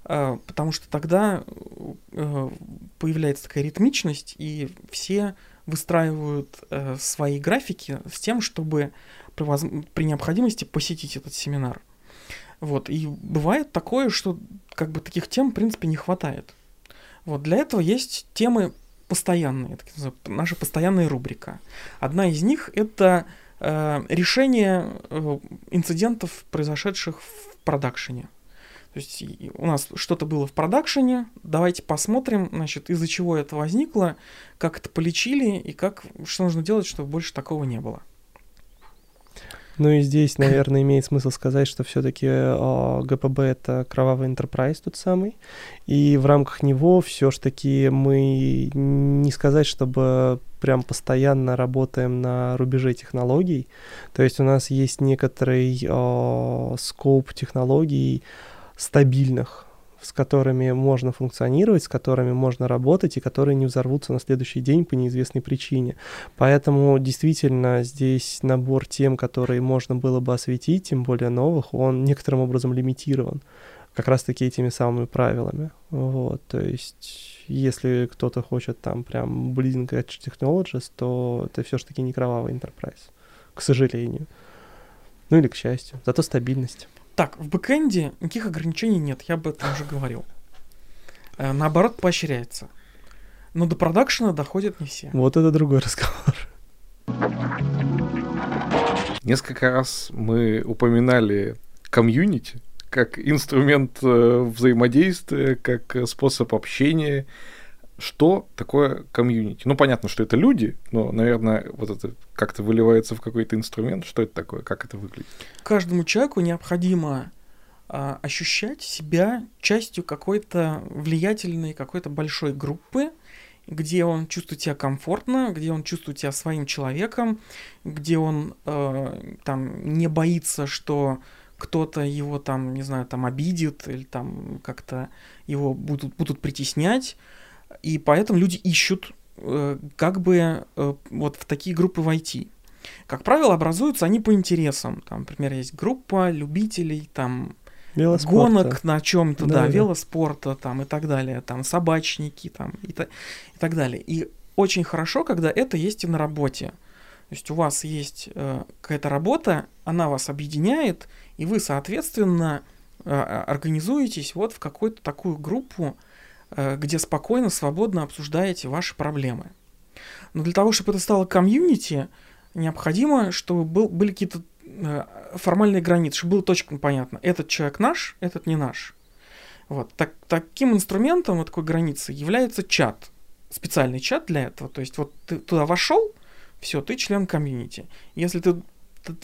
э, потому что тогда э, появляется такая ритмичность, и все выстраивают э, свои графики с тем, чтобы при, воз... при необходимости посетить этот семинар. Вот, и бывает такое, что как бы таких тем, в принципе, не хватает. Вот, для этого есть темы постоянные, так наша постоянная рубрика. Одна из них — это э, решение э, инцидентов, произошедших в продакшене. То есть у нас что-то было в продакшене, давайте посмотрим, значит, из-за чего это возникло, как это полечили и как, что нужно делать, чтобы больше такого не было. Ну и здесь, наверное, имеет смысл сказать, что все-таки э, ГПБ это кровавый enterprise тот самый, и в рамках него все-таки мы не сказать, чтобы прям постоянно работаем на рубеже технологий, то есть у нас есть некоторый э, скоп технологий, стабильных с которыми можно функционировать, с которыми можно работать и которые не взорвутся на следующий день по неизвестной причине. Поэтому действительно здесь набор тем, которые можно было бы осветить, тем более новых, он некоторым образом лимитирован как раз-таки этими самыми правилами. Вот, то есть, если кто-то хочет там прям bleeding edge technologies, то это все-таки не кровавый enterprise, к сожалению. Ну или к счастью. Зато стабильность. Так, в бэкэнде никаких ограничений нет, я об этом уже говорил. Э, наоборот, поощряется. Но до продакшена доходят не все. Вот это другой разговор. Несколько раз мы упоминали комьюнити как инструмент э, взаимодействия, как способ общения что такое комьюнити? Ну, понятно, что это люди, но, наверное, вот это как-то выливается в какой-то инструмент. Что это такое? Как это выглядит? Каждому человеку необходимо а, ощущать себя частью какой-то влиятельной, какой-то большой группы, где он чувствует себя комфортно, где он чувствует себя своим человеком, где он э, там не боится, что кто-то его там, не знаю, там обидит или там как-то его будут, будут притеснять. И поэтому люди ищут, э, как бы э, вот в такие группы войти. Как правило, образуются они по интересам. Там, например, есть группа любителей там гонок на чем-то, да, да, велоспорта там и так далее, там собачники там и, та, и так далее. И очень хорошо, когда это есть и на работе. То есть у вас есть э, какая-то работа, она вас объединяет, и вы, соответственно, э, организуетесь вот в какую-то такую группу, где спокойно, свободно обсуждаете ваши проблемы. Но для того, чтобы это стало комьюнити, необходимо, чтобы был, были какие-то э, формальные границы, чтобы было точно понятно, этот человек наш, этот не наш. Вот. Так, таким инструментом, вот такой границы, является чат. Специальный чат для этого. То есть вот ты туда вошел, все, ты член комьюнити. Если ты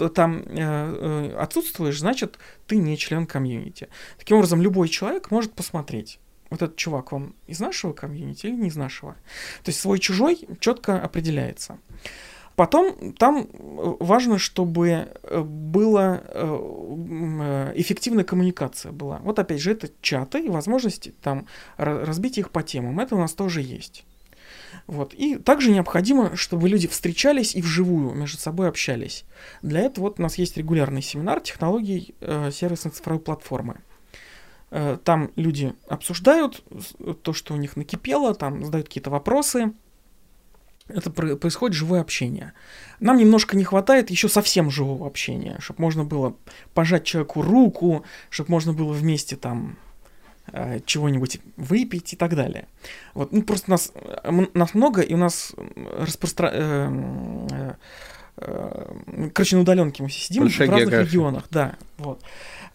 там э, э, отсутствуешь, значит, ты не член комьюнити. Таким образом, любой человек может посмотреть вот этот чувак, он из нашего комьюнити или не из нашего. То есть свой-чужой четко определяется. Потом там э, важно, чтобы э, была э, эффективная коммуникация была. Вот опять же, это чаты и возможности там разбить их по темам. Это у нас тоже есть. Вот. И также необходимо, чтобы люди встречались и вживую между собой общались. Для этого вот у нас есть регулярный семинар технологий э, сервисной цифровой платформы. Э, там люди обсуждают то, что у них накипело, там задают какие-то вопросы. Это происходит живое общение. Нам немножко не хватает еще совсем живого общения, чтобы можно было пожать человеку руку, чтобы можно было вместе там э, чего-нибудь выпить и так далее. Вот, ну просто нас, нас много, и у нас распростра... Э, короче, на удаленке мы все сидим Большая в разных география. регионах, да, вот.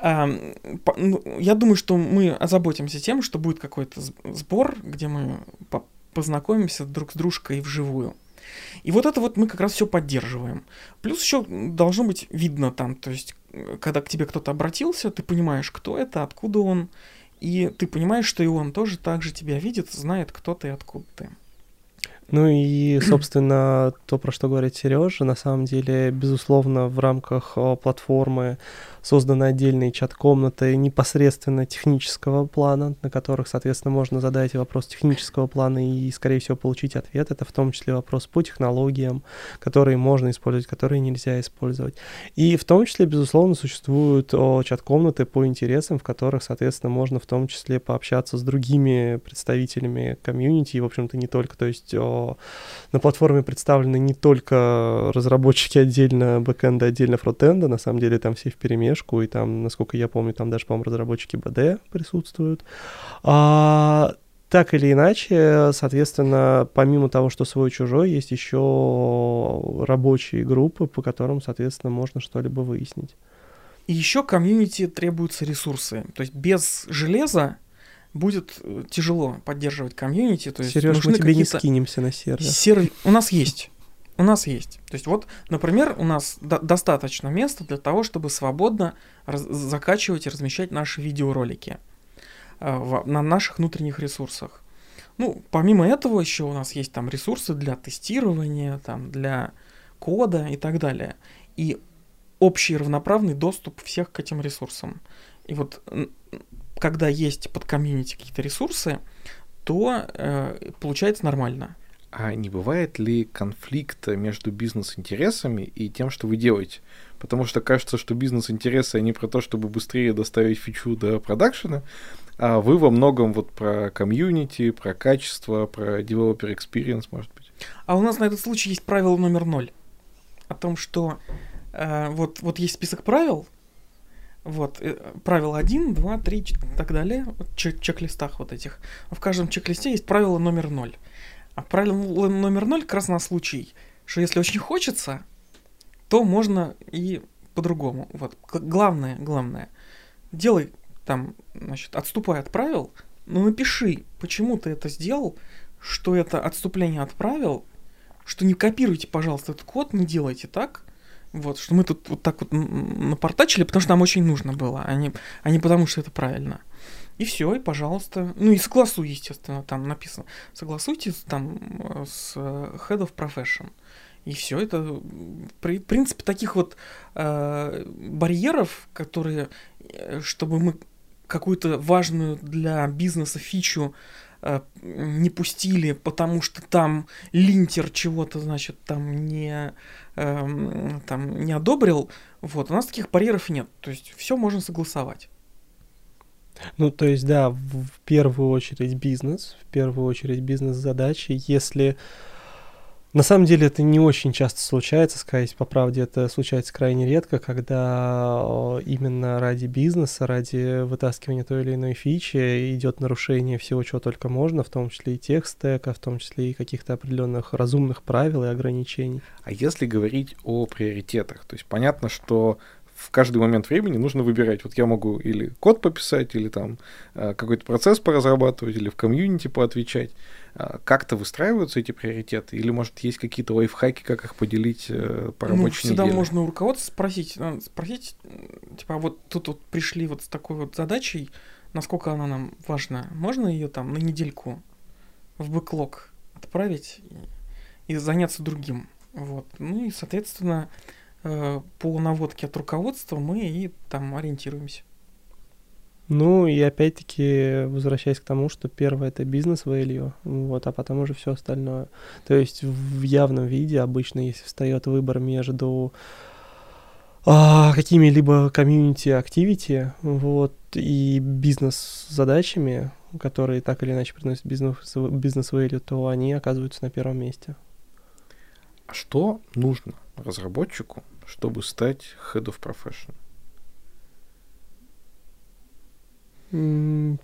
Ну, я думаю, что мы озаботимся тем, что будет какой-то сбор, где мы познакомимся друг с дружкой вживую. И вот это вот мы как раз все поддерживаем. Плюс еще должно быть видно там, то есть, когда к тебе кто-то обратился, ты понимаешь, кто это, откуда он, и ты понимаешь, что и он тоже так же тебя видит, знает, кто ты и откуда ты. Ну и, собственно, то, про что говорит Сережа, на самом деле, безусловно, в рамках платформы созданы отдельные чат-комнаты непосредственно технического плана, на которых, соответственно, можно задать вопрос технического плана и, скорее всего, получить ответ. Это в том числе вопрос по технологиям, которые можно использовать, которые нельзя использовать. И в том числе, безусловно, существуют чат-комнаты по интересам, в которых, соответственно, можно в том числе пообщаться с другими представителями комьюнити, и, в общем-то, не только. То есть на платформе представлены не только разработчики отдельно бэкэнда, отдельно фронтенда, на самом деле там все в перемешку, и там, насколько я помню, там даже, по-моему, разработчики БД присутствуют. А, так или иначе, соответственно, помимо того, что свой-чужой, есть еще рабочие группы, по которым, соответственно, можно что-либо выяснить. И еще комьюнити требуются ресурсы. То есть без железа будет э, тяжело поддерживать комьюнити. То есть Сереж, мы тебе не скинемся на сервер. сервер. У нас есть у нас есть. То есть вот, например, у нас до- достаточно места для того, чтобы свободно раз- закачивать и размещать наши видеоролики э, в- на наших внутренних ресурсах. Ну, помимо этого еще у нас есть там ресурсы для тестирования, там, для кода и так далее. И общий равноправный доступ всех к этим ресурсам. И вот когда есть под комьюнити какие-то ресурсы, то э, получается нормально. А не бывает ли конфликта между бизнес-интересами и тем, что вы делаете? Потому что кажется, что бизнес-интересы, они про то, чтобы быстрее доставить фичу до продакшена, а вы во многом вот про комьюнити, про качество, про developer experience, может быть. А у нас на этот случай есть правило номер ноль. О том, что э, вот, вот есть список правил, вот, э, правило 1, 2, 3 и так далее, в чек- чек-листах вот этих. В каждом чек-листе есть правило номер 0. А правило номер 0 как раз на случай, что если очень хочется, то можно и по-другому. Вот, главное, главное, делай там, значит, отступай от правил, но напиши, почему ты это сделал, что это отступление от правил, что не копируйте, пожалуйста, этот код, не делайте так, вот, что мы тут вот так вот напортачили, потому что нам очень нужно было, а не, а не потому, что это правильно. И все, и пожалуйста. Ну и согласуй, естественно, там написано. Согласуйте там с э, Head of Profession. И все, это в принципе таких вот э, барьеров, которые, э, чтобы мы какую-то важную для бизнеса фичу Э, не пустили, потому что там линтер чего-то, значит, там не, э, там не одобрил. Вот, у нас таких барьеров нет. То есть все можно согласовать. Ну, то есть, да, в первую очередь бизнес, в первую очередь бизнес-задачи. Если на самом деле это не очень часто случается, сказать по правде, это случается крайне редко, когда именно ради бизнеса, ради вытаскивания той или иной фичи идет нарушение всего, чего только можно, в том числе и текст-стека, в том числе и каких-то определенных разумных правил и ограничений. А если говорить о приоритетах, то есть понятно, что в каждый момент времени нужно выбирать. Вот я могу или код пописать, или там э, какой-то процесс поразрабатывать, или в комьюнити поотвечать. А как-то выстраиваются эти приоритеты? Или, может, есть какие-то лайфхаки, как их поделить э, по рабочей ну, всегда неделе? можно у руководства спросить, спросить, типа, а вот тут вот пришли вот с такой вот задачей, насколько она нам важна. Можно ее там на недельку в бэклог отправить и, заняться другим? Вот. Ну и, соответственно, Э, по наводке от руководства мы и там ориентируемся. Ну и опять-таки возвращаясь к тому, что первое это бизнес value, вот, а потом уже все остальное. То есть в явном виде обычно, если встает выбор между а, какими-либо комьюнити activity, вот, и бизнес-задачами, которые так или иначе приносят бизнес, бизнес value, то они оказываются на первом месте. А что нужно разработчику, чтобы стать Head of Profession?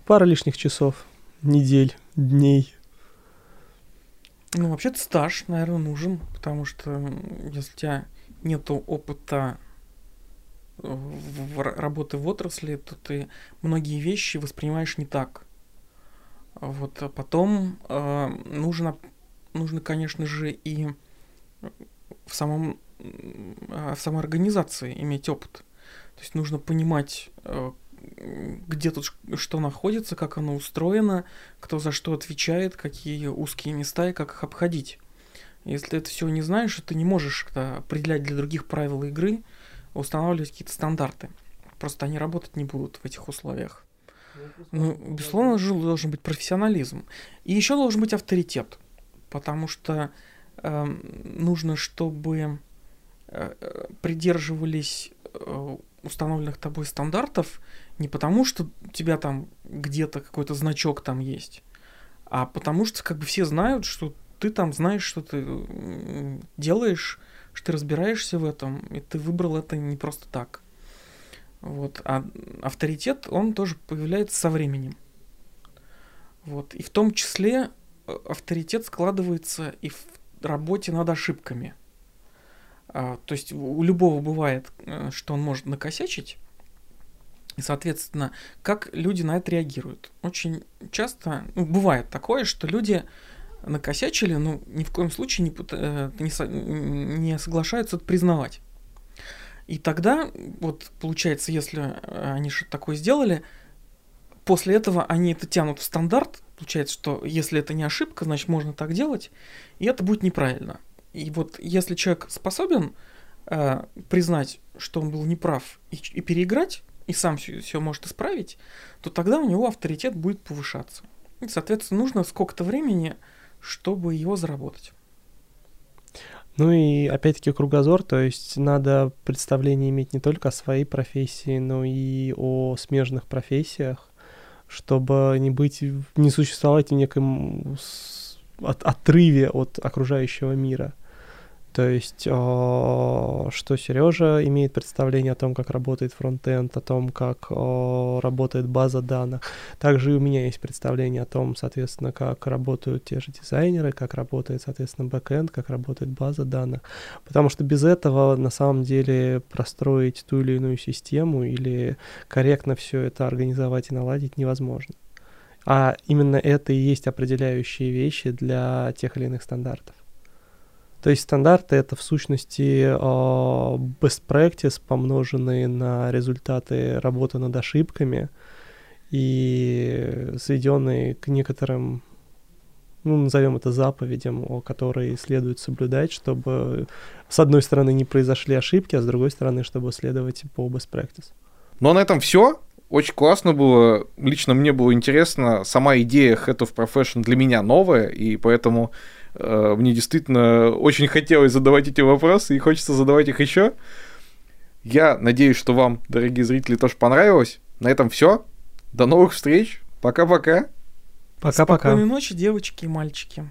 Пара лишних часов, недель, дней. Ну, вообще-то стаж, наверное, нужен, потому что если у тебя нет опыта в работы в отрасли, то ты многие вещи воспринимаешь не так. Вот, а потом э, нужно, нужно, конечно же, и в самом в самой организации иметь опыт. То есть нужно понимать, э, где тут что находится, как оно устроено, кто за что отвечает, какие узкие места и как их обходить. Если ты это все не знаешь, ты не можешь определять для других правила игры, устанавливать какие-то стандарты. Просто они работать не будут в этих условиях. Ну, безусловно, должен быть профессионализм. И еще должен быть авторитет. Потому что э, нужно, чтобы придерживались э, установленных тобой стандартов не потому, что у тебя там где-то какой-то значок там есть, а потому что как бы все знают, что ты там знаешь, что ты делаешь, что ты разбираешься в этом, и ты выбрал это не просто так. Вот. А авторитет, он тоже появляется со временем. Вот. И в том числе э, авторитет складывается и в работе над ошибками. А, то есть у любого бывает, э, что он может накосячить, и, соответственно, как люди на это реагируют. Очень часто ну, бывает такое, что люди накосячили, но ни в коем случае не, э, не, не соглашаются это признавать. И тогда, вот получается, если э, они что-то такое сделали, после этого они это тянут в стандарт, получается, что если это не ошибка, значит можно так делать, и это будет неправильно. И вот если человек способен э, признать, что он был неправ, и, и переиграть и сам все, может исправить, то тогда у него авторитет будет повышаться. И, соответственно, нужно сколько-то времени, чтобы его заработать. Ну и опять-таки кругозор, то есть надо представление иметь не только о своей профессии, но и о смежных профессиях, чтобы не быть, не существовать в неком от, отрыве от окружающего мира. То есть, а, что Сережа имеет представление о том, как работает фронтенд, о том, как а, работает база данных. Также и у меня есть представление о том, соответственно, как работают те же дизайнеры, как работает, соответственно, бэкэнд, как работает база данных. Потому что без этого, на самом деле, простроить ту или иную систему или корректно все это организовать и наладить невозможно. А именно это и есть определяющие вещи для тех или иных стандартов. То есть стандарты это в сущности а, best practice, помноженные на результаты работы над ошибками и сведенные к некоторым, ну, назовем это заповедям, которые следует соблюдать, чтобы с одной стороны не произошли ошибки, а с другой стороны, чтобы следовать по best practice. Ну а на этом все. Очень классно было. Лично мне было интересно. Сама идея Head of Profession для меня новая, и поэтому мне действительно очень хотелось задавать эти вопросы, и хочется задавать их еще. Я надеюсь, что вам, дорогие зрители, тоже понравилось. На этом все. До новых встреч. Пока-пока. Пока-пока. Спокойной ночи, девочки и мальчики.